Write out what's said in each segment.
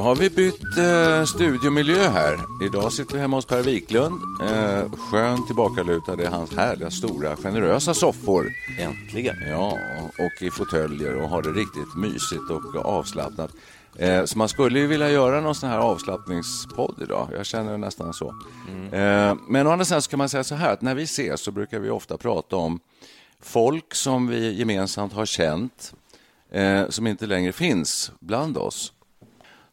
Har vi bytt eh, studiomiljö här. Idag sitter vi hemma hos Per Wiklund. Eh, skönt tillbakalutad i hans härliga, stora, generösa soffor. Äntligen. Ja, och i fåtöljer och har det riktigt mysigt och avslappnat. Eh, så man skulle ju vilja göra någon sån här avslappningspodd idag. Jag känner nästan så. Eh, men å andra sidan så kan man säga så här att när vi ses så brukar vi ofta prata om folk som vi gemensamt har känt eh, som inte längre finns bland oss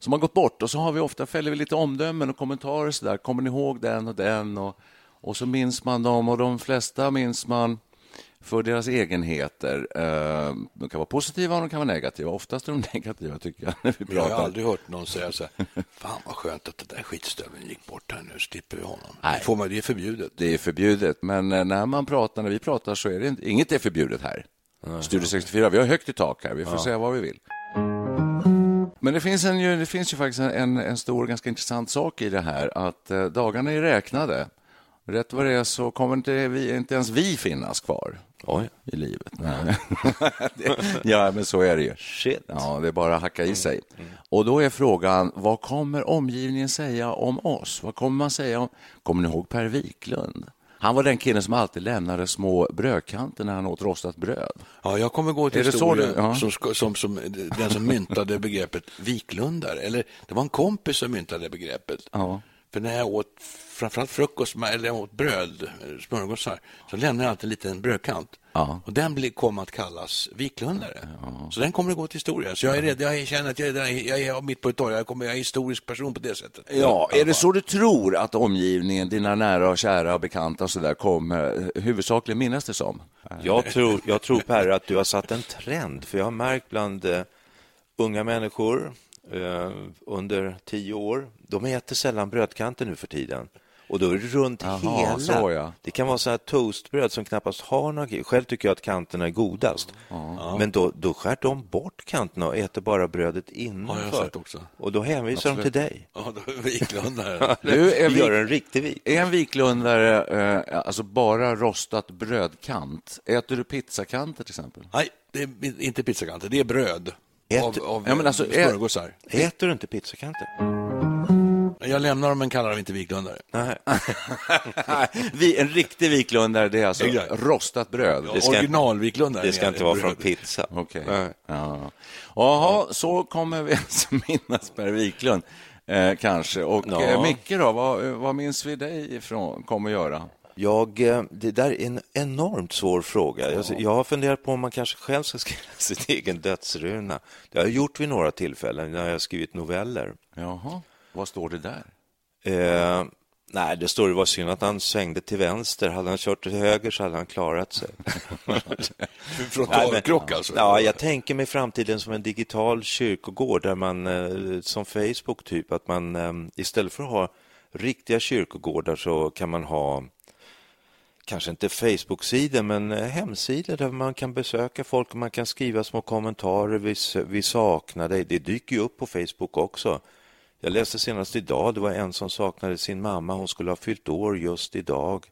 som har gått bort och så har vi ofta fäller vi lite omdömen och kommentarer så där. Kommer ni ihåg den och den? Och, och så minns man dem och de flesta minns man för deras egenheter. Eh, de kan vara positiva och de kan vara negativa. Oftast är de negativa tycker jag. När vi Jag har pratar. aldrig hört någon säga så här, fan vad skönt att den där skitstöveln gick bort här nu, slipper vi honom. Nej. Får man, det är förbjudet. Det är förbjudet, men eh, när man pratar, när vi pratar så är det inte, inget är förbjudet här. Studio 64, vi har högt i tak här, vi får säga vad vi vill. Men det finns, en, det finns ju faktiskt en, en stor, ganska intressant sak i det här, att eh, dagarna är räknade. Rätt vad det är så kommer inte, vi, inte ens vi finnas kvar Oj. i livet. Ja, men så är det ju. Shit. Ja, det är bara att hacka i sig. Och då är frågan, vad kommer omgivningen säga om oss? Vad kommer man säga om... Kommer ni ihåg Per Wiklund? Han var den killen som alltid lämnade små brödkanter när han åt rostat bröd. Ja, jag kommer gå till historien ja. som, som, som den som myntade begreppet viklundare. Eller det var en kompis som myntade begreppet. Ja. För när jag åt framförallt frukost, eller jag åt bröd, smörgåsar, så lämnade jag alltid en liten brödkant. Ja. Och den kom att kallas viklundare. Så den kommer att gå till historia. Så jag är rädd, jag känner att jag är, jag är mitt på ett torg, jag, kommer, jag är historisk person på det sättet. Ja, är det så du tror att omgivningen, dina nära och kära och bekanta och så där kommer eh, huvudsakligen minnas det som? Jag tror, jag tror Per att du har satt en trend, för jag har märkt bland eh, unga människor eh, under tio år, de äter sällan brödkanter nu för tiden. Och då är det runt Jaha, hela. så ja. Det kan vara så här toastbröd som knappast har några Själv tycker jag att kanterna är godast. Men då, då skär de bort kanterna och äter bara brödet innanför. sett också. Och då hänvisar de till dig. Ja, då är viklundare. Du, är Vi gör en riktig vik. Är en viklundare eh, alltså bara rostat brödkant? Äter du pizzakanter till exempel? Nej, det är inte pizzakanter, det är bröd. Av, Äter- av Ja, men alltså, smörgåsar. Äter du inte pizzakanter? Jag lämnar dem men kallar dem inte viklundare. Nej. Vi, en riktig viklundare, det är alltså Exakt. rostat bröd. Det ska- Originalviklundare. Det ska inte vara från pizza. Okej. Nej. Ja. Jaha, så kommer vi alltså minnas Per Wiklund, eh, kanske. Och Ja. eh, Micke då, vad, vad minns vi dig ifrån, kommer att göra? Jag, eh, det där är en enormt svår fråga. Jag, jag har funderat på om man kanske själv ska skriva sin egen dödsruna. Det har jag gjort vid några tillfällen när jag har skrivit noveller. Jaha, vad står det där? Eh, nej, det står det var synd att han svängde till vänster. Hade han kört till höger så hade han klarat sig. Frontalkrock alltså. Ja, jag tänker mig framtiden som en digital kyrkogård där man, eh, som Facebook typ, att man eh, istället för att ha riktiga kyrkogårdar så kan man ha kanske inte Facebook-sidor, men eh, hemsidor där man kan besöka folk och man kan skriva små kommentarer. Vi, vi saknar dig. Det dyker ju upp på Facebook också. Jag läste senast idag, det var en som saknade sin mamma. Hon skulle ha fyllt år just idag.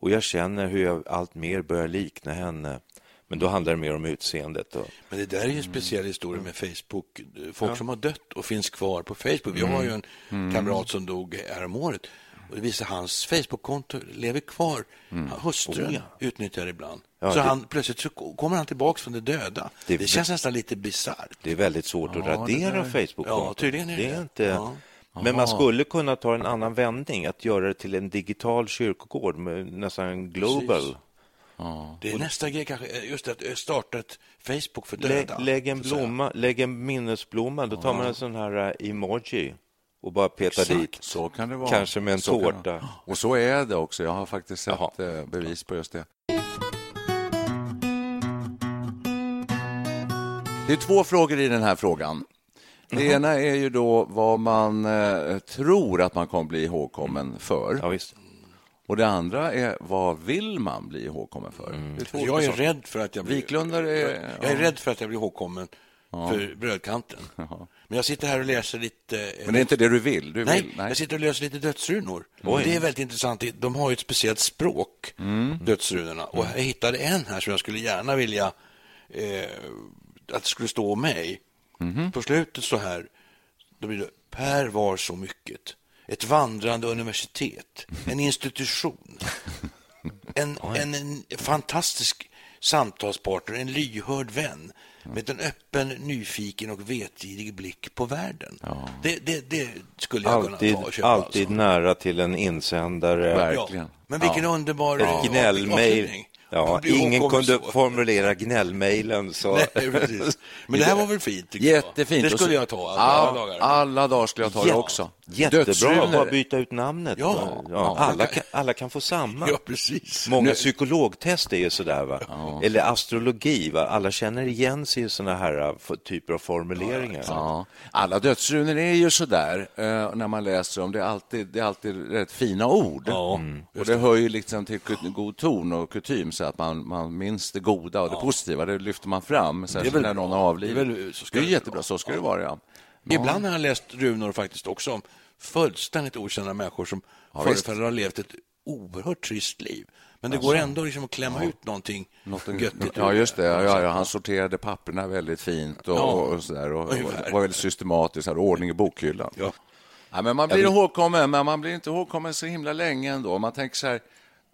Och jag känner hur jag allt mer börjar likna henne. Men då handlar det mer om utseendet. Och... Men det där är ju en speciell historia med Facebook. Folk som har dött och finns kvar på Facebook. Vi har ju en kamrat som dog häromåret. Och det visar hans Facebook-konto lever kvar. Hustrun Oh, ja. utnyttjar ibland. Ja, så det- han, plötsligt så kommer han tillbaka från de döda. Det, Det- känns nästan lite bisarrt. Det är väldigt svårt att radera facebook Ja, tydligen är det det. Är inte... Ja. Men man skulle kunna ta en annan vändning, att göra det till en digital kyrkogård med nästan global. Precis. Det är nästa grej kanske, eh, just att eh, starta ett Facebook för döda. lägg, en att säga. blomma, lägg en minnesblomma, då tar man en sån här eh, emoji och bara petar Exakt. dit. Så kan det vara. Kanske med en Så kan det tårta. Och så är det också. Jag har faktiskt sett Jaha. bevis på just det. Det är två frågor i den här frågan. Det ena är ju då vad man eh, tror att man kommer bli ihågkommen för. Ja, visst. Och det andra är vad vill man bli ihågkommen för? Mm. Är Jag är saker. rädd för att jag blir... Är- jag, jag är ja. rädd för att jag blir ihågkommen för brödkanten. Men jag sitter här och läser lite... Men det är inte det du vill? Du Nej, vill, jag sitter och läser lite dödsrunor. Och det är väldigt intressant. De har ju ett speciellt språk, Mm. dödsrunorna. Och jag hittade en här som jag skulle gärna vilja eh, att det skulle stå om mig. Mhm. På slutet så här, då blir det Per var så mycket. Ett vandrande universitet, en institution, en, en, en fantastisk samtalspartner, en lyhörd vän med en öppen, nyfiken och vetgirig blick på världen. Det, det, det skulle jag Alltid, kunna ta och köpa. alltid alltså. nära till en insändare. Verkligen. Men vilken underbar Ett ja. gnällmejl. Ja, ingen kunde så. formulera gnällmejlen så... Nej, precis. Men det här var väl fint? tycker jag. Jättefint. Det skulle jag ta alla, Ja, dagar. Alla dagar skulle jag ta det också. Jättebra, bara byta ut namnet. Ja. Ja, alla, kan, alla kan få samma. Ja, precis. Många psykologtest är ju sådär, va? eller astrologi. Va? Alla känner igen sig i såna här f- typer av formuleringar. Ja, alla dödsrunor är ju sådär eh, när man läser dem. Det är alltid, det är alltid rätt fina ord. Ja, och det hör ju liksom till god ton och kutym så att man, man minns det goda och det positiva. Det lyfter man fram, särskilt när någon har avlidit. Det är Det väl- är, så ska det jättebra, vara. så ska det vara. Ja. Ibland har jag läst runor faktiskt också om fullständigt okända människor som visst. förefaller ha levt ett oerhört trist liv. Men det går ändå liksom att klämma ut någonting göttigt. Ja, just det. Ja, ja, ja, han sorterade papperna väldigt fint och, Ja, och, så där, och, och var väldigt systematisk. Hade ordning i bokhyllan. Ja. Ja, men man blir ihågkommen, men man blir inte ihågkommen så himla länge ändå. Man tänker så här,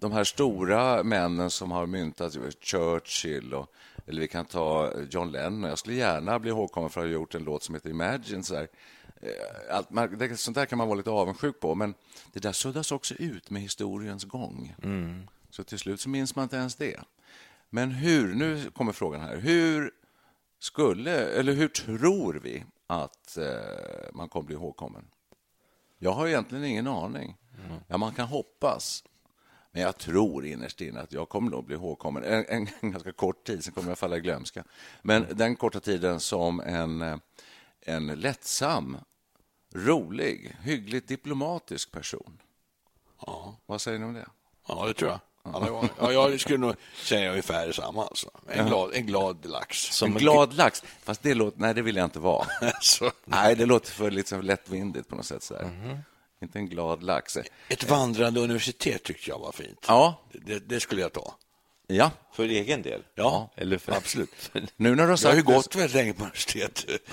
de här stora männen som har myntat Churchill och, eller vi kan ta John Lennon. Jag skulle gärna bli ihågkommen för att ha gjort en låt som heter Imagine. Så här. Eh, Allt, man, sånt där kan man vara lite avundsjuk på, men det där suddas också ut med historiens gång. Så till slut så minns man inte ens det. Men hur, nu kommer frågan här, hur skulle, eller hur tror vi att eh, man kommer bli ihågkommen? Jag har egentligen ingen aning. Ja, man kan hoppas. Men jag tror innerst inne att jag kommer nog bli ihågkommen en, en, en ganska kort tid, sen kommer jag falla i glömska. Men den korta tiden som en, eh, en lättsam, rolig, hyggligt diplomatisk person. Ja. Vad säger ni om det? Ja, det tror jag. Ja, jag skulle nog säga ungefär samma. Alltså. En, glad, en glad lax. en glad lax. Fast det låter, nej, det vill jag inte vara. Nej, det låter för lite så lättvindigt på något sätt. Så här. Inte en glad lax. ett vandrande universitet tyckte jag var fint. Ja, Det, det skulle jag ta. ja. För egen del? Ja, Eller för... absolut. Nu när du har Jag har sagt ju gått väldigt länge på universitet.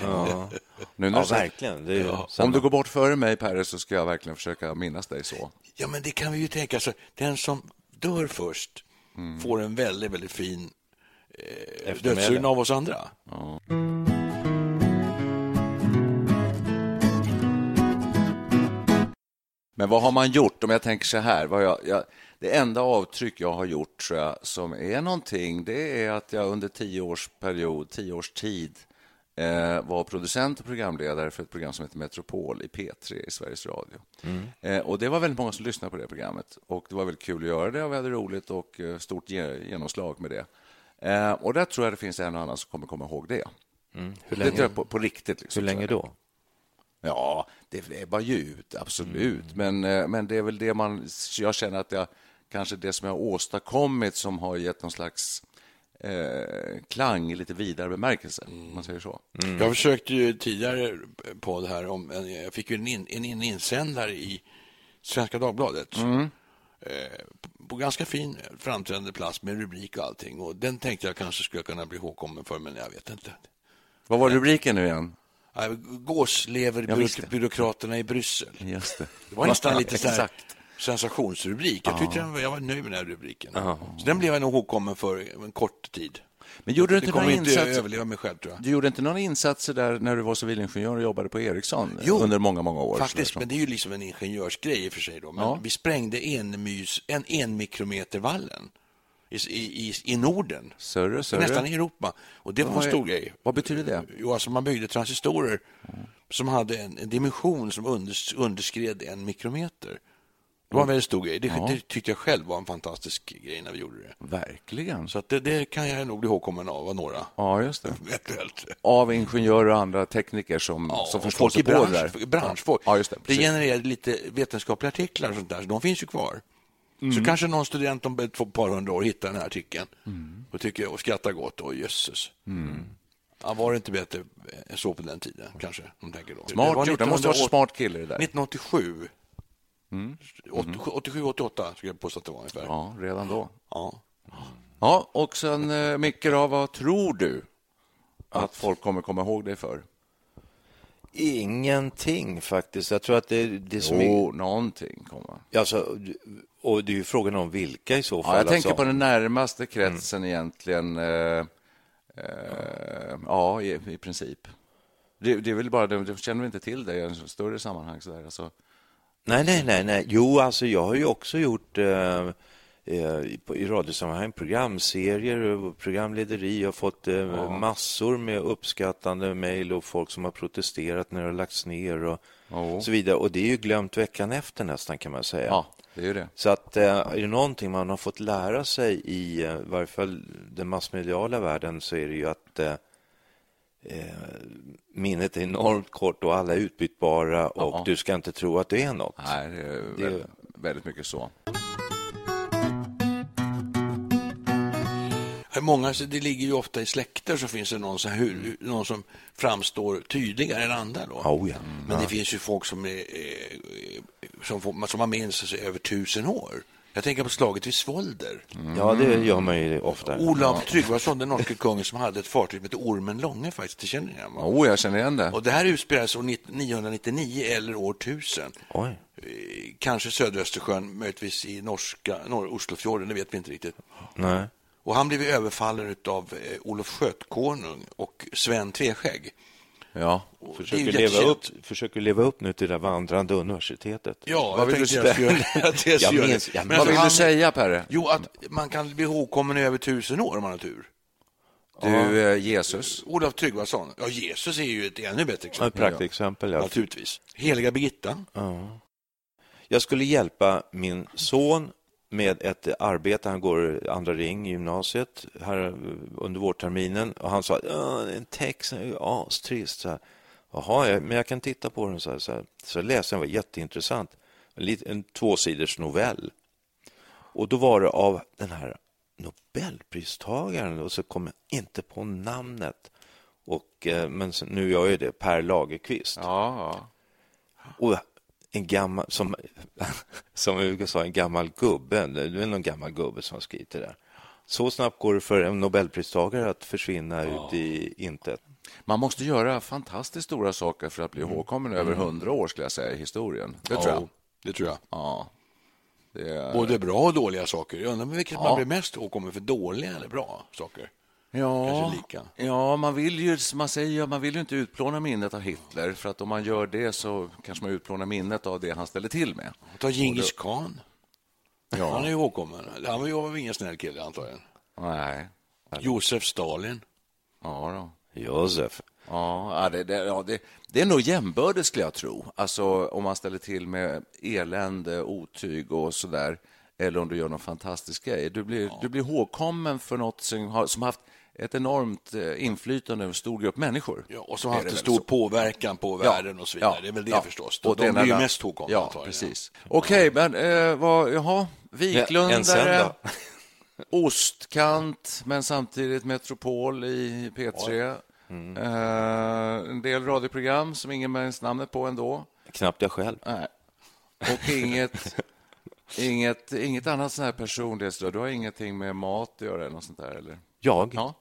Nu när Ja, sagt, verkligen. Det är ju om du går bort före mig, Perre, så ska jag verkligen försöka minnas dig så. Ja, men det kan vi ju tänka. Så den som dör först får en väldigt, väldigt fin eh, dödsruna av oss andra. Men vad har man gjort? Om jag tänker så här, vad jag, jag, det enda avtryck jag har gjort tror jag, som är någonting, det är att jag under tio års period, tio års tid eh, var producent och programledare för ett program som heter Metropol i P3 i Sveriges Radio. Eh, och Det var väldigt många som lyssnade på det programmet och det var väldigt kul att göra det och vi hade roligt och eh, stort ge- genomslag med det. Eh, och där tror jag det finns en och annan som kommer komma ihåg det. Hur Det länge, tror jag på, på riktigt. Liksom, hur länge då? Ja, det är bara ljud, absolut. Men, eh, men det är väl det man... Jag känner att jag, kanske det som jag har åstadkommit som har gett någon slags eh, klang i lite vidare bemärkelse, om man säger så. Jag försökte ju tidigare på det här om, jag fick ju en, in, en, insändare i Svenska Dagbladet eh, på ganska fin framträdande plats med rubrik och allting. Och den tänkte jag kanske skulle kunna bli ihågkommen för, men jag vet inte. Vad var rubriken nu igen? Ja, Gåsleverbyråkraterna i Bryssel. Just det. Det var nästan lite så här sensationsrubrik. Jag tyckte den, jag var nöjd med den här rubriken. Så den blev jag nog ihågkommen för en kort tid. Men gjorde du inte några inte insatser? mig själv. Du gjorde inte några insatser där när du var civilingenjör och jobbade på Ericsson Jo, under många, många år? Faktiskt, men det är ju liksom en ingenjörsgrej i och för sig. Då. Men Ja. Vi sprängde enmys, en enmikrometervallen i, i, i, i Norden. Större, större. Nästan i Europa. Och det var en stor grej. vad betyder det? Jo, alltså man byggde transistorer som hade en, en dimension som unders, underskred en mikrometer. Det var en väldigt stor grej. Det, det tyckte jag själv var en fantastisk grej när vi gjorde det. Verkligen. Så att det, det kan jag nog bli ihågkommen av, av några. Ja, just det. Eventuellt. Av ingenjörer och andra tekniker som, Ja, som förstår sig i på det bransch, där. branschfolk. Ja, just det. det precis. genererade lite vetenskapliga artiklar och sånt där, så de finns ju kvar. Mm. Så kanske någon student om ett par hundra år hittar den här artikeln Mm. och, tycker, och skrattar gott. Åh, jösses. Ja, var det inte bättre än så på den tiden, kanske? De tänker då. Det Smart gjort. Det måste vara en 1980 smart kille det där. 1987. 87-88 skulle jag påstå att det var ungefär. Ja. Redan då. Ja. Ja, och sen eh, Micke, då, vad tror du att folk kommer komma ihåg dig för? Ingenting faktiskt. Jag tror att det, det som är... Jo, någonting kommer. Alltså, och det är ju frågan om vilka i så fall. Ja, jag tänker alltså. på den närmaste kretsen egentligen. Eh, eh, ja, i, i princip. Det, det är väl bara, de, de känner inte till dig i en större sammanhang. Så där. Alltså, Nej, nej, nej, nej. Jo, alltså jag har ju också gjort eh, eh, i- i radiosammanhang programserier och programlederi. Jag har fått eh, massor med uppskattande mejl och folk som har protesterat när det har lagts ner och Jo. så vidare. Och det är ju glömt veckan efter nästan kan man säga. ja, det är det. Så att eh, är det någonting man har fått lära sig i eh, varje fall den massmediala världen så är det ju att eh, minnet är enormt kort och alla är utbytbara och Ja. du ska inte tro att du är något. Nej, det är väldigt mycket så. Många, det ligger ju ofta i släkter så finns det någon, så här, någon som framstår tydligare än andra. Då. Oh, ja. Men det finns ju folk som, är, som, får, som har minst sig över tusen år. Jag tänker på slaget vid Svolder. ja, det gör man ju ofta. Olav Tryggvason, den norske kungen som hade ett fartyg som hette Ormen Långe faktiskt. Det känner ni igen? Oh, jag känner igen det. Och det här utspelades år 999 eller år 1000. Oj. Eh, Kanske södra Östersjön, möjligtvis i norska, norr Oslofjorden, det vet vi inte riktigt. Nej. Och han blev överfallen av eh, Olof Skötkonung och Sven Tveskägg. Ja. Försöker leva, upp, försöker leva upp nu till det vandrande universitetet. Ja, Vad vill du tänkte jag jag minns- jag minns- Vad vill han- du säga, Perre? Jo, att man kan bli ihågkommen i över tusen år om man har tur. Du, eh, Jesus. Olof Tryggvason. Ja, Jesus är ju ett ännu bättre Ett exempel. praktexempel. Ja. Naturligtvis. Heliga Birgitta. Jag skulle hjälpa min son med ett arbete. Han går andra ring i gymnasiet här under vårterminen och han sa "Ja, en text är ju astrist. Så här. Jaha, jag- men jag kan titta på den. Så, här, så, här. så jag läste den, var jätteintressant. En, en tvåsiders novell. Och då var det av den här Nobelpristagaren och så kom jag inte på namnet. Och, eh, men nu gör jag det, Per Lagerkvist. Ja, Och en gammal, som, som Hugo sa, en gammal gubbe. Det är någon gammal gubbe som har skrivit det där. Så snabbt går det för en Nobelpristagare att försvinna ut i intet. Man måste göra fantastiskt stora saker för att bli ihågkommen över hundra år, skulle jag säga, i historien. Det tror jag. Ja, det tror jag. Ja. Det är... Både bra och dåliga saker. Jag undrar vilket Ja. man blir mest ihågkommen för, dåliga eller bra saker. Ja, ja man vill ju, man säger, man vill ju inte utplåna minnet av Hitler, för att om man gör det så kanske man utplånar minnet av det han ställde till med. Ta Djingis khan. Ja. Han är ihågkommen. Han var ju ingen snäll kille antagligen. Nej. Josef Stalin. Ja, då. Josef. Ja, ja, det, det, ja det, det är nog jämbördigt, skulle jag tro. Alltså, om man ställer till med elände, otyg och så där, eller om du gör någon fantastisk grej. Du blir, du blir ihågkommen för något som har, som haft ett enormt eh, inflytande över en stor grupp människor. Ja, och som har haft en stor så? påverkan på världen och så vidare. det är väl det förstås. De, Och de det blir ju mest ihågkomna Ja, antagligen. precis. Okej, men eh, vad, jaha, Viklundare, då? ostkant, men samtidigt metropol i P3. Mm. Eh, en del radioprogram som ingen minns namnet på ändå. Knappt jag själv. Nej. Och inget, Inget, inget annat sån här personlighetsdrag? Du har ingenting med mat att göra eller något sånt där? Eller? Jag? Ja.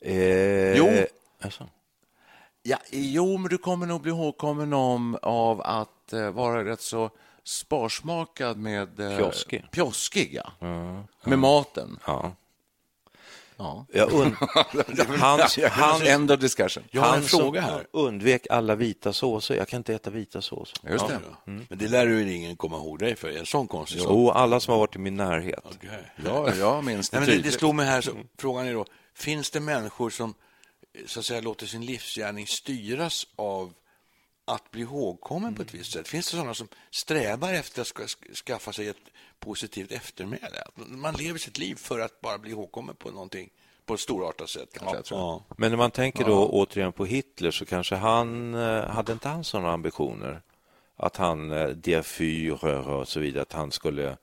Eh, Jo. Alltså. Ja, jo, men du kommer nog bli ihågkommen om av att eh, vara rätt så sparsmakad med... Eh, Pjoskig. Pjoskig, ja. Med maten. Ja. Ja. Jag und... hans, han, End of discussion. Jag har en fråga här. undvek alla vita såser. Jag kan inte äta vita såser. Just det. Men det lär du ingen komma ihåg dig för, en sån konstig sak. Jo, alla som har varit i min närhet. Okej. Ja, jag minns det Nej, men det, det slog mig här, så, frågan är då, finns det människor som så att säga, låter sin livsgärning styras av att bli ihågkommen på ett visst sätt? Finns det sådana som strävar efter att ska, skaffa sig ett positivt eftermäle? Man lever sitt liv för att bara bli ihågkommen på någonting på ett storartat sätt. Kanske, tror. Ja. Men när man tänker då återigen på Hitler så kanske han eh, hade inte han sådana ambitioner att han, eh, der Führer och så vidare, att han skulle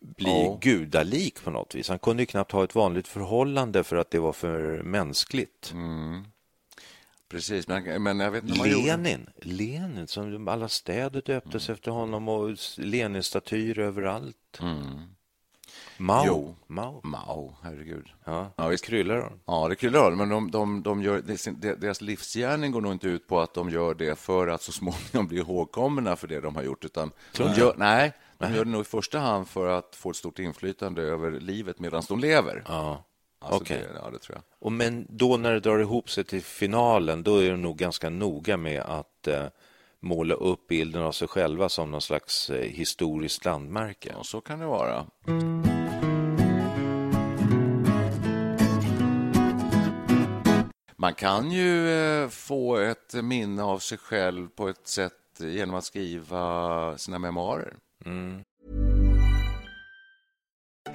bli Ja. gudalik på något vis. Han kunde ju knappt ha ett vanligt förhållande för att det var för mänskligt. Precis, men, men jag vet inte. Lenin, Lenin, som alla städer döptes efter honom och Lenin-statyer överallt. Mao, Jo. Mao. Mao, herregud. Ja, Ja, visst. kryllar. Ja, det kryllar av, men de, de, de gör, deras livsgärning går nog inte ut på att de gör det för att så småningom bli ihågkomna för det de har gjort, utan de gör, nej, de gör det nog i första hand för att få ett stort inflytande över livet medan de lever. Ja. Alltså okej. det, ja, det tror jag. Och men då när det drar ihop sig till finalen, då är de nog ganska noga med att eh, måla upp bilden av sig själva som någon slags eh, historiskt landmärke. Ja, så kan det vara. Man kan ju eh, få ett minne av sig själv på ett sätt genom att skriva sina memoarer.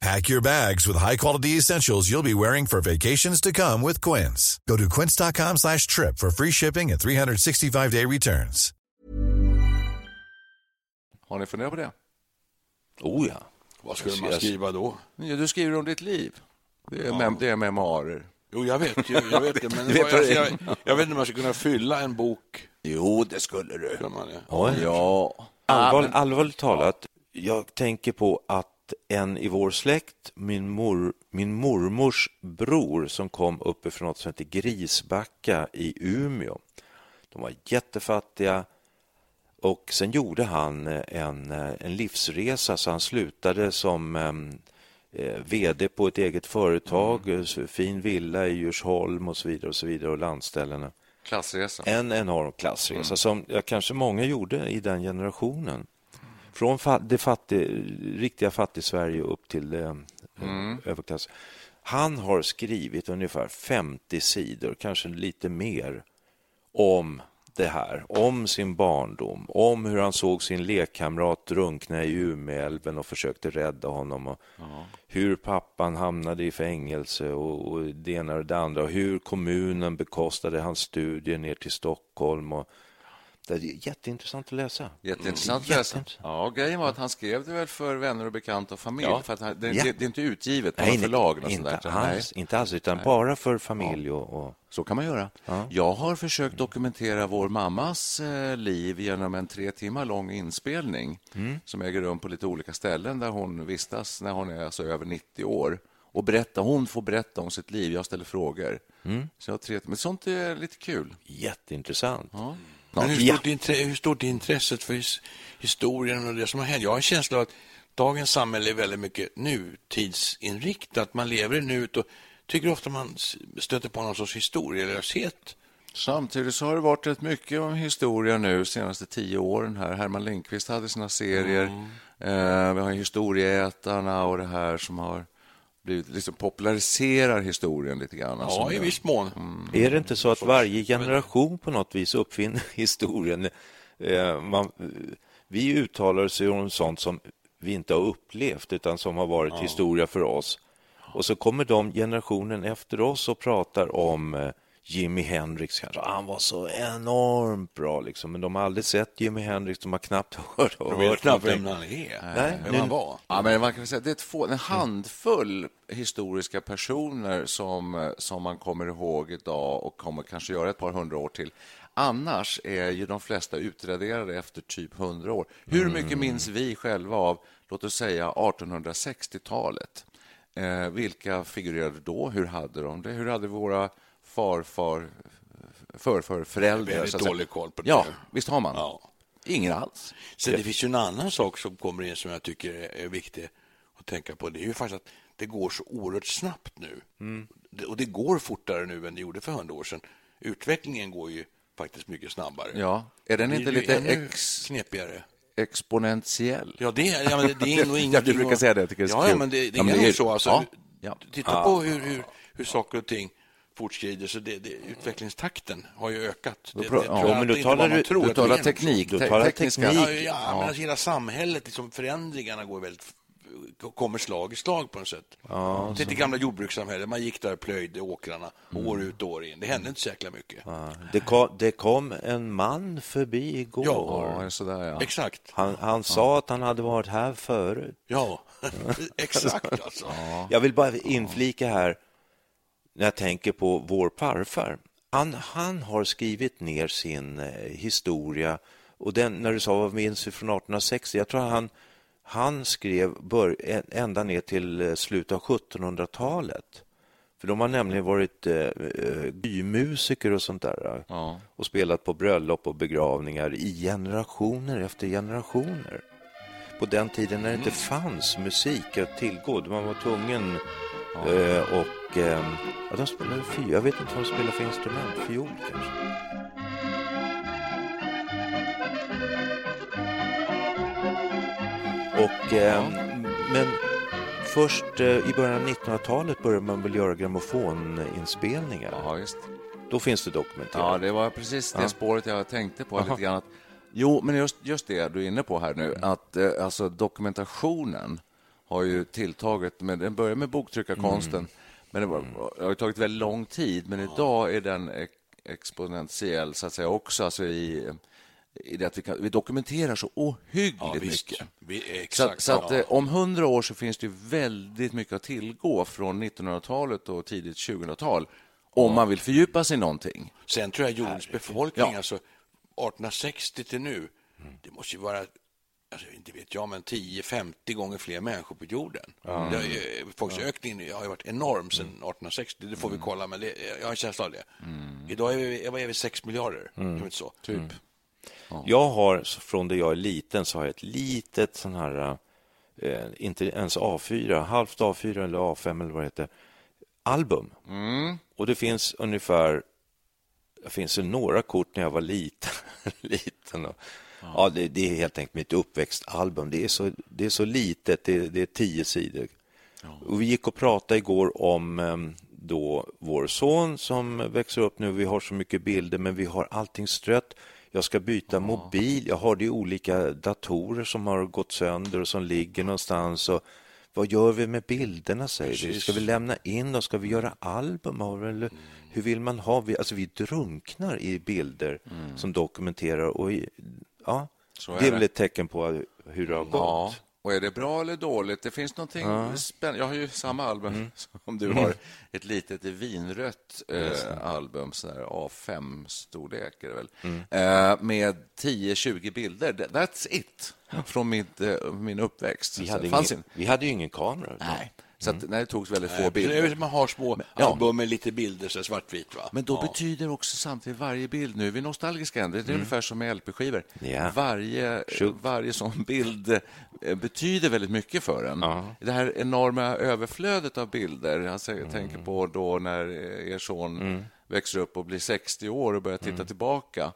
Pack your bags with high-quality essentials you'll be wearing for vacations to come with Quince. Go to quince.com slash trip for free shipping and 365-day returns. Har ni funderat på det? Oh ja. Vad skulle man Jag- skriva då? Ja, du skriver om ditt liv. Det är, mem- det är memoarer. Jo, jag vet, ju, jag vet det, men vet jag, jag, jag, vet inte om man ska kunna fylla en bok. Jo, det skulle du. Man det? Oj. Ja. Allvar, allvarligt talat, jag tänker på att en i vår släkt, min, mor, min mormors bror som kom uppifrån något som heter Grisbacka i Umeå. De var jättefattiga och sen gjorde han eh, en, eh, en livsresa så han slutade som em, eh, vd på ett eget företag, eh, så fin villa i Djursholm och så vidare och så vidare och landställena. Klassresa. En enorm klassresa som ja, kanske många gjorde i den generationen. Från det fattig, riktiga fattig-Sverige upp till eh, överklass. Han har skrivit ungefär 50 sidor, kanske lite mer, om det här, om sin barndom, om hur han såg sin lekkamrat drunkna i Umeälven och försökte rädda honom och hur pappan hamnade i fängelse och, och det ena och det andra och hur kommunen bekostade hans studier ner till Stockholm och Det är jätteintressant att läsa. Jätteintressant att läsa. Jätteintressant. Ja, grejen var att han skrev det väl för vänner och bekanta och familj. Ja. För att han, det, Ja. det, det är inte utgivet på Nej, förlag. och inte, där. Så, alls, nej, inte alls, utan bara för familj och... och så kan man göra. Jag har försökt dokumentera vår mammas eh, liv genom en tre timmar lång inspelning Mm. som äger rum på lite olika ställen där hon vistas när hon är alltså över 90 år. Och berätta, hon får berätta om sitt liv. Jag ställer frågor. Mm. Så jag har tre, men sånt är lite kul. jätteintressant. Men hur Ja. stort, är intre- hur stort är intresset för his, historien och det som har hänt? Jag har en känsla av att dagens samhälle är väldigt mycket nutidsinriktat. Man lever i nuet och tycker ofta man stöter på någon sorts historielöshet. Samtidigt så har det varit rätt mycket om historia nu de senaste tio åren. här. Herman Lindqvist hade sina serier. Eh, vi har Historieätarna och det här som har blivit, liksom populariserar historien lite grann. Alltså, Ja, i viss mån. Är det inte så att varje generation på något vis uppfinner historien? Eh, Man, vi uttalar oss om sånt som vi inte har upplevt utan som har varit historia för oss. Och så kommer de generationen efter oss och pratar om eh, Jimi Hendrix. Kanske. Han var så enormt bra, liksom. men de har aldrig sett Jimi Hendrix. De har knappt hört, Jag vet hört knappt vem han är, Nej, vem nu- han var. Ja, men man kan säga det är få, en handfull historiska personer som, som man kommer ihåg idag och kommer kanske göra ett par hundra år till. Annars är ju de flesta utraderade efter typ hundra år. Hur mycket minns vi själva av, låt oss säga 1860-talet? Eh, vilka figurerade då? Hur hade de det? Hur hade våra farfar, förförföräldrar? Väldigt så att säga? dålig koll på det. Ja, visst har man. Ja. Ingen alls. Sen det finns ju en annan sak som kommer in som jag tycker är- viktig att tänka på. Det är ju faktiskt att det går så oerhört snabbt nu. Det- Och det går fortare nu än det gjorde för hundra år sedan. Utvecklingen går ju faktiskt mycket snabbare. Ja, är den inte lite ex, knepigare. exponentiell? Ja, det, ja, men det, är nog inget... Jag brukar säga det, jag tycker det är så ja, ja, men det, det Ja, men är det är- så. Alltså, ja, ja. Titta på hur, hur, hur saker och ting fortskrider, så det, det, utvecklingstakten har ju ökat. Det, det, tror ja, jag men att du talar du- tror Du talar teknik, Du talar tekniska... teknik. Ja, ja, men alltså hela samhället, liksom förändringarna går väldigt kommer slag i slag på något sätt. Ja, det gamla jordbrukssamhället, man gick där och plöjde åkrarna år ut och år in. Det hände inte så jäkla mycket. Ja, Det kom, det kom en man förbi igår. Ja, är sådär, ja. Exakt. Han, han sa att han hade varit här förut. Ja, exakt alltså. Jag vill bara inflika här, när jag tänker på vår farfar. Han, han har skrivit ner sin eh, historia och den, när du sa vad minns vi från 1860, jag tror han, han skrev bör, ä- ända ner till eh, slutet av 1700-talet. För de har nämligen varit eh, eh, bymusiker och sånt där eh, Ja. och spelat på bröllop och begravningar i generationer efter generationer. På den tiden när det inte fanns musik att tillgå. Man var tvungen eh, och eh, ja, de spelade fiol. Jag vet inte vad de spelar för instrument. Fiol kanske. Och, eh, Men först eh, i början av 1900-talet började man väl göra grammofoninspelningar. Ja, visst. Då finns det dokumenterat. Ja, det var precis det Ja. spåret jag tänkte på lite grann. Att, jo, men just, just det du är inne på här nu, att eh, alltså, dokumentationen har ju tilltagit. Men den började med boktryckarkonsten, men det, var, det har tagit väldigt lång tid. Men idag är den ex- exponentiell, så att säga, också alltså i, i det att vi, kan, vi dokumenterar så ohyggligt Ja, mycket. Vi, Så, exakt. att, så att, ja. eh, om hundra år så finns det väldigt mycket att tillgå från 1900-talet och tidigt 2000-tal om man vill fördjupa sig i någonting. Sen tror jag jordens befolkning, Ja. alltså 1860 till nu, det måste ju vara, alltså, inte vet jag, men 10-50 gånger fler människor på jorden. Det har ju- Folkökningen har ju varit enorm sedan 1860, det får vi kolla, men det, jag har en känsla av det. Idag är vi, vad är vi 6 miljarder, mm. inte så? Typ. Jag har, från det jag är liten, så har jag ett litet sån här, eh, inte ens A4, halvt A4 eller A5 eller vad det heter, album. Och det finns ungefär, det finns ju några kort när jag var liten. liten och, ja, det, det är helt enkelt mitt uppväxtalbum. Det är så, det är så litet, det, det är tio sidor. Och vi gick och pratade igår om em, då vår son som växer upp nu. Vi har så mycket bilder, men vi har allting strött. Jag ska byta mobil. Jag har det olika datorer som har gått sönder och som ligger någonstans. Och vad gör vi med bilderna, säger vi. Ska vi lämna in dem? Ska vi göra album av det? Eller hur vill man ha? Vi, alltså, vi drunknar i bilder som dokumenterar. Och ja, är det är väl ett tecken på hur det har gått. Ja. Och är det bra eller dåligt? Det finns någonting spännande. Jag har ju samma album Mm. som du har. Ett litet vinrött eh, album, så där A5-storlek är det väl. Mm. Eh, med 10-20 bilder. That's it. Från mitt, eh, min uppväxt. Vi hade, ingen, vi hade ju ingen kamera. Nej. Så att, nej, det togs väldigt få Det är bilder. man har små album med lite bilder, så svartvitt. Va? Men då betyder också samtidigt varje bild, nu är vi nostalgiska än, det är ungefär som med LP-skivor. Ja. Varje, Shoot. varje sån bild eh, betyder väldigt mycket för en. Ja. Det här enorma överflödet av bilder, alltså, jag tänker på då när eh, er son växer upp och blir 60 år och börjar titta tillbaka.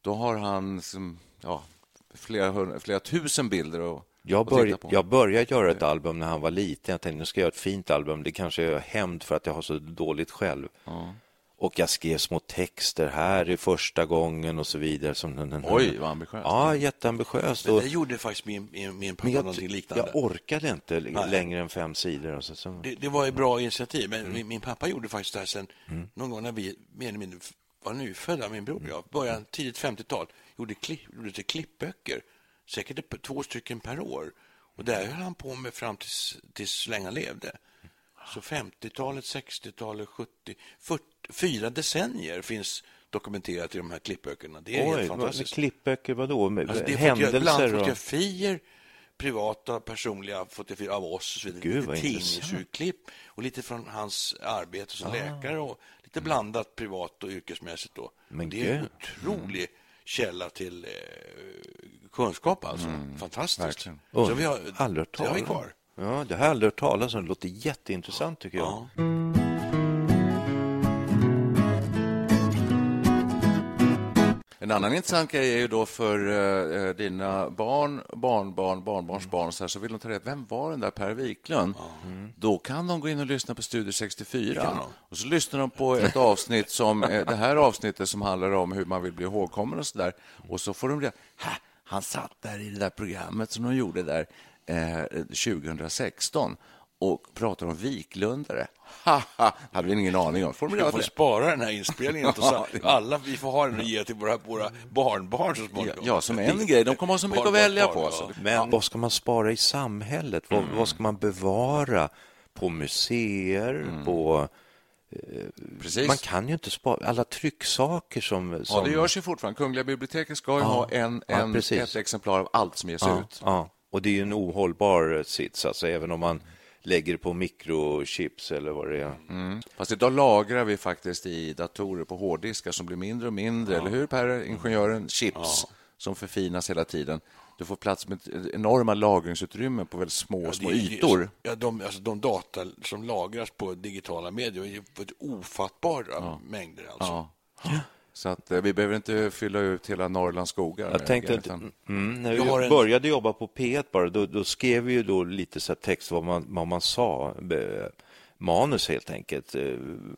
Då har han som, ja, flera, hundra, flera tusen bilder att, Jag, börj jag började göra ett album när han var liten. Jag tänkte nu ska jag göra ett fint album. Det kanske är hämnd för att jag har så dåligt själv. Och jag skrev små texter. Här är första gången och så vidare. Som den, den, Oj, vad ambitiöst. Ja, jätteambitiöst. Men det gjorde faktiskt min, min, min pappa någonting liknande. jag orkade inte Nej. längre än fem sidor. Och så. Det, det var ett bra initiativ, men Mm. min, min pappa gjorde faktiskt det här sen någon gång när vi mer eller mindre var nyfödda, min bror och jag, början tidigt 50-tal, gjorde, klipp, gjorde till klippböcker, säkert två stycken per år. Och det höll han på med fram tills, tills så länge han levde. Så 50-talet, 60-talet, 70, 40, fyra decennier finns dokumenterat i de här klippböckerna. Det är Oj, helt fantastiskt. klippböcker, vadå? Med, Alltså, det är händelser? Bland och... fotografier, privata, personliga fotografier av oss och så vidare. Gud, lite tidningsurklipp och lite från hans arbete som läkare och lite blandat privat och yrkesmässigt. Då. Men det är en gud. otrolig källa till eh, kunskap alltså. Fantastiskt. verkligen. Så vi har, aldrig hört talas om. Ja, det har jag aldrig hört talas om. Det låter jätteintressant tycker jag. Ja. En annan intressant grej är ju då för eh, dina barn, barnbarn, barnbarnsbarn så, här, så vill de ta reda på vem var den där Per Wiklund? Då kan de gå in och lyssna på Studio 64. Och så lyssnar de på ett avsnitt som eh, det här avsnittet som handlar om hur man vill bli ihågkommen och så där. Och så får de reda "Hä, han satt där i det där programmet som de gjorde där eh, 2016 och pratar om Wiklundare. Haha, hade vi ingen aning om. Får Vi på får det? spara den här inspelningen. och så- Alla, vi får ha den och ge till våra, våra barnbarn så Ja, småningom. ja, som en grej. De kommer ha så mycket att välja på. ja. Alltså. Men vad ska man spara i samhället? Vad, Mm. vad ska man bevara på museer? På, Precis. man kan ju inte spara alla trycksaker som... Ja, som det görs ju fortfarande. Kungliga biblioteket ska ju ha en, Ja, en, precis. ett exemplar av allt som ges ja, ut. ja, och det är ju en ohållbar sits, alltså, även om man lägger på mikrochips eller vad det är. Mm. Fast idag lagrar vi faktiskt i datorer på hårddiskar som blir mindre och mindre. Eller hur, Per? Ingenjören? Chips som förfinas hela tiden. Du får plats med enorma lagringsutrymmen på väldigt små, små det är- ytor. Ja, de, alltså, de data som lagras på digitala medier är på ett ofattbara mängder. Alltså. Ja. Så att, eh, vi behöver inte fylla ut hela Norrlands skogar. Jag tänkte att, mm, när Jag vi en- började jobba på P1 bara, då, då skrev vi ju då lite så här text vad man, vad man sa, manus helt enkelt, eh,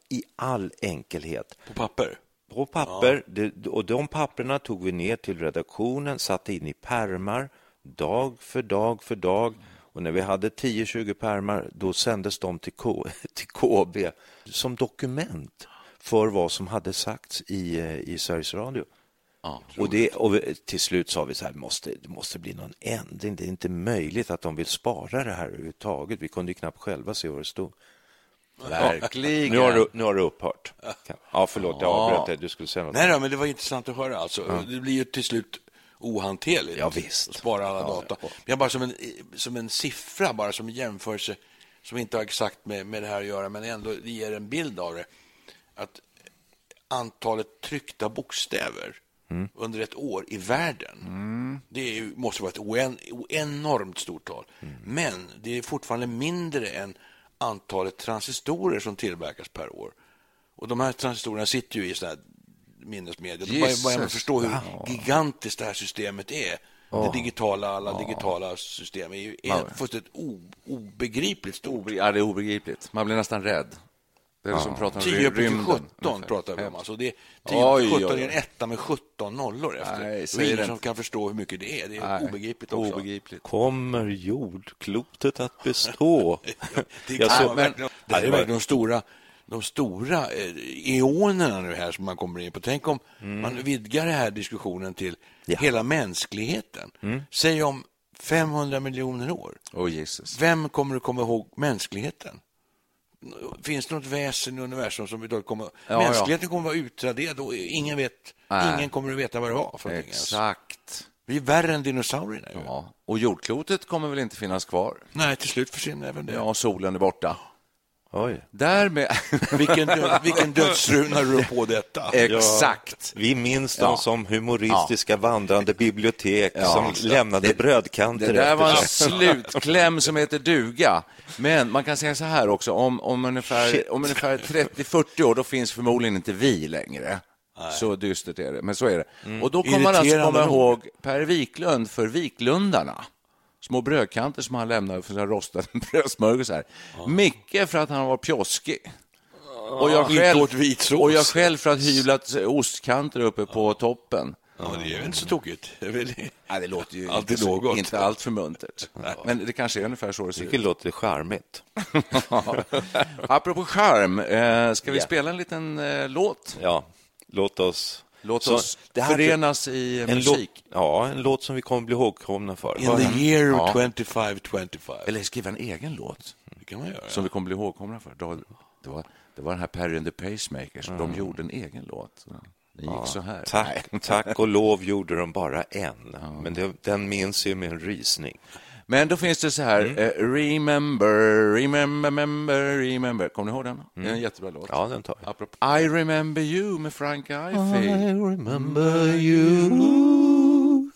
i all enkelhet. På papper. På papper, det, och de papperna tog vi ner till redaktionen, satte in i pärmar, dag för dag för dag. Och när vi hade 10-20 pärmar, då sändes de till, K, till KB som dokument för vad som hade sagts i, eh, i Sveriges Radio. Ja. Och, det, och till slut sa vi så här, måste, det måste bli någon ändring. Det är inte möjligt att de vill spara det här överhuvudtaget. Vi kunde ju knappt själva se vad det stod. Verkligen. Nu har, du, nu har du upphört. Ja, förlåt, jag avbröt dig. Du skulle säga något. Nej, då, men det var intressant att höra. Alltså. Det blir ju till slut ohanterligt Ja, visst. att spara alla data. Men jag bara som en, som en siffra, bara som en jämförelse som inte har exakt med, med det här att göra, men ändå ger en bild av det. Att antalet tryckta bokstäver under ett år i världen, det är, måste vara ett oen, enormt stort tal. Men det är fortfarande mindre än antalet transistorer som tillverkas per år. Och de här transistorerna sitter ju i sådana här minnesmedier. Då börjar- man förstå hur gigantiskt det här systemet är. Det digitala, alla digitala system är ju är fullständigt obegripligt stort. Obe- Ja, det är obegripligt. Man blir nästan rädd. Det är det som pratar om 10 upp till rymden. 17 ungefär. pratar vi om. Alltså det är 10 Oj, upp till 17 oj, är en etta med 17 nollor efter. Nej, och säg ingen det som kan förstå hur mycket det är. Det är Nej, obegripligt också. Obegripligt. Kommer jordklotet att bestå? Det, kan man verkligen, det här är det verkligen de stora, de stora eh, eonerna nu här som man kommer in på. Tänk om man vidgar den här diskussionen till Ja. hela mänskligheten. Säg om 500 miljoner år. Oh, Jesus. Vem kommer att komma ihåg mänskligheten? Finns det något väsen i universum som vi kommer... Ja, mänskligheten kommer att vara utraderad och ingen, vet, Nej. ingen kommer att veta vad det var för. Exakt. Vi är värre än dinosaurierna. Ja. Och jordklotet kommer väl inte finnas kvar? Nej, till slut försvinner även det. Ja, solen är borta. Oj. Därmed... Vilken, dö- vilken dödsruna du på detta. Exakt. Vi minns Ja. dem som humoristiska vandrande bibliotek Ja. som lämnade brödkanter Det där var en slutkläm som heter duga. Men man kan säga så här också, om, om ungefär, om ungefär 30-40 år, då finns förmodligen inte vi längre. Så dystert är det, men så är det. Och då kommer man alltså komma ihåg Per Wiklund för Viklundarna. Små brödkanter som han lämnade för sina rostade brödsmörgåsar. Micke för att han var pjoskig. Och jag, själv, och jag själv för att hyvlat ostkanter uppe på toppen. Ja, det är ju inte så tokigt. Det. Nej, det låter ju Alltid inte, så- något. inte allt för muntert. Men det kanske är ungefär så det ser ut. det låter charmigt. Apropå charm, eh, ska vi Ja. spela en liten eh, låt? Ja, låt oss... Låt Så oss det här- förenas i en musik. låt, ja, en låt som vi kommer bli ihågkomna för. In the year Ja. 2525. Eller skriva en egen låt Det kan man göra. som vi kommer bli ihågkomna för. Då- Det var, det var den här Perry and the Pacemakers. De gjorde en egen låt. Den gick så här. Tack, tack och lov gjorde de bara en, men det, den minns jag med en rysning. Men då finns det så här, eh, Remember, remember, remember, remember. Kommer ni ihåg den? Det är en jättebra låt. Ja, den tar vi. Apropå, I remember you med Frank Ife. remember you.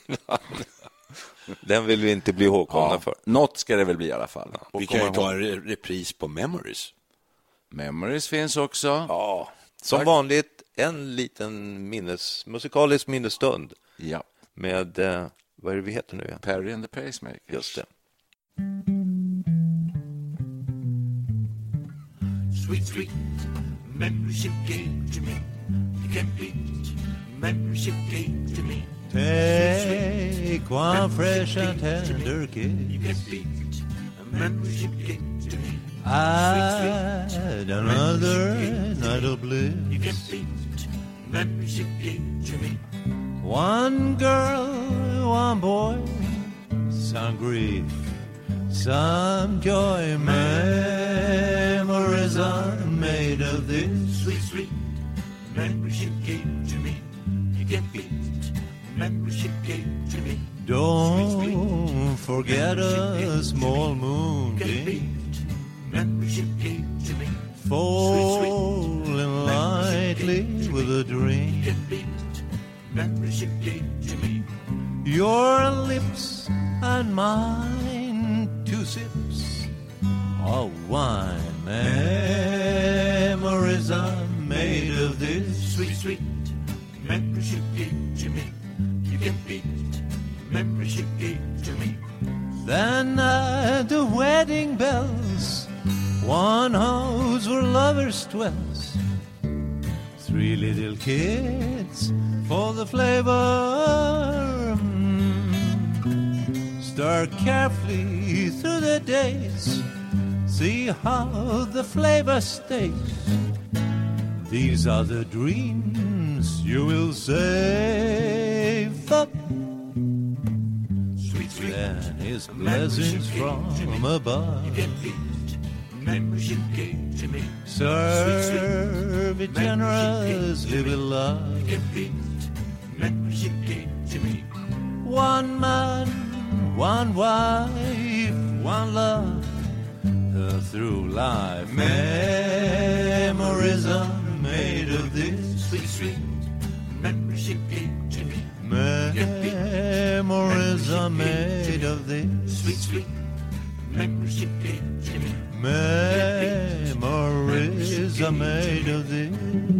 den vill vi inte bli ihågkomna Ja, för. något ska det väl bli i alla fall. Och Vi kan ju ta en re- repris på Memories. Memories finns också. Ja, som vanligt en liten minnes, musikalisk minnesstund Ja. med, eh, vad är det vi heter nu igen? Perry and the Pacemakers. Just det. Sweet, sweet membership gave to me. You can't beat membership gave to me. Take one fresh and tender kiss. You can't beat membership gave to me. Add another night of bliss. You can't beat membership gave to me. One girl, one boy, some grief, some joy. Memories are made of this. Sweet, sweet membership gave to me. You can't beat membership gave to me. Don't forget a small You moonbeam membership gave to me. falling lightly with a dream. beat membership gave. Your lips and mine, two sips of wine. Memories are made of this. Sweet, sweet membership gave to me. You can't beat membership gave to me. Then at the wedding bells, one house where lovers dwells. Three little kids for the flavor. Stir carefully through the days. See how the flavor stays. These are the dreams you will save up. Sweet, sweet Then his blessings from above. You can't beat membership gave to me. Serve it generously with love. You can't beat membership gave to me. One man, one wife, one love. Uh, through life, memories are made of this. Sweet, sweet membership. Memories are made of this. Sweet, sweet membership. Memories are made of this.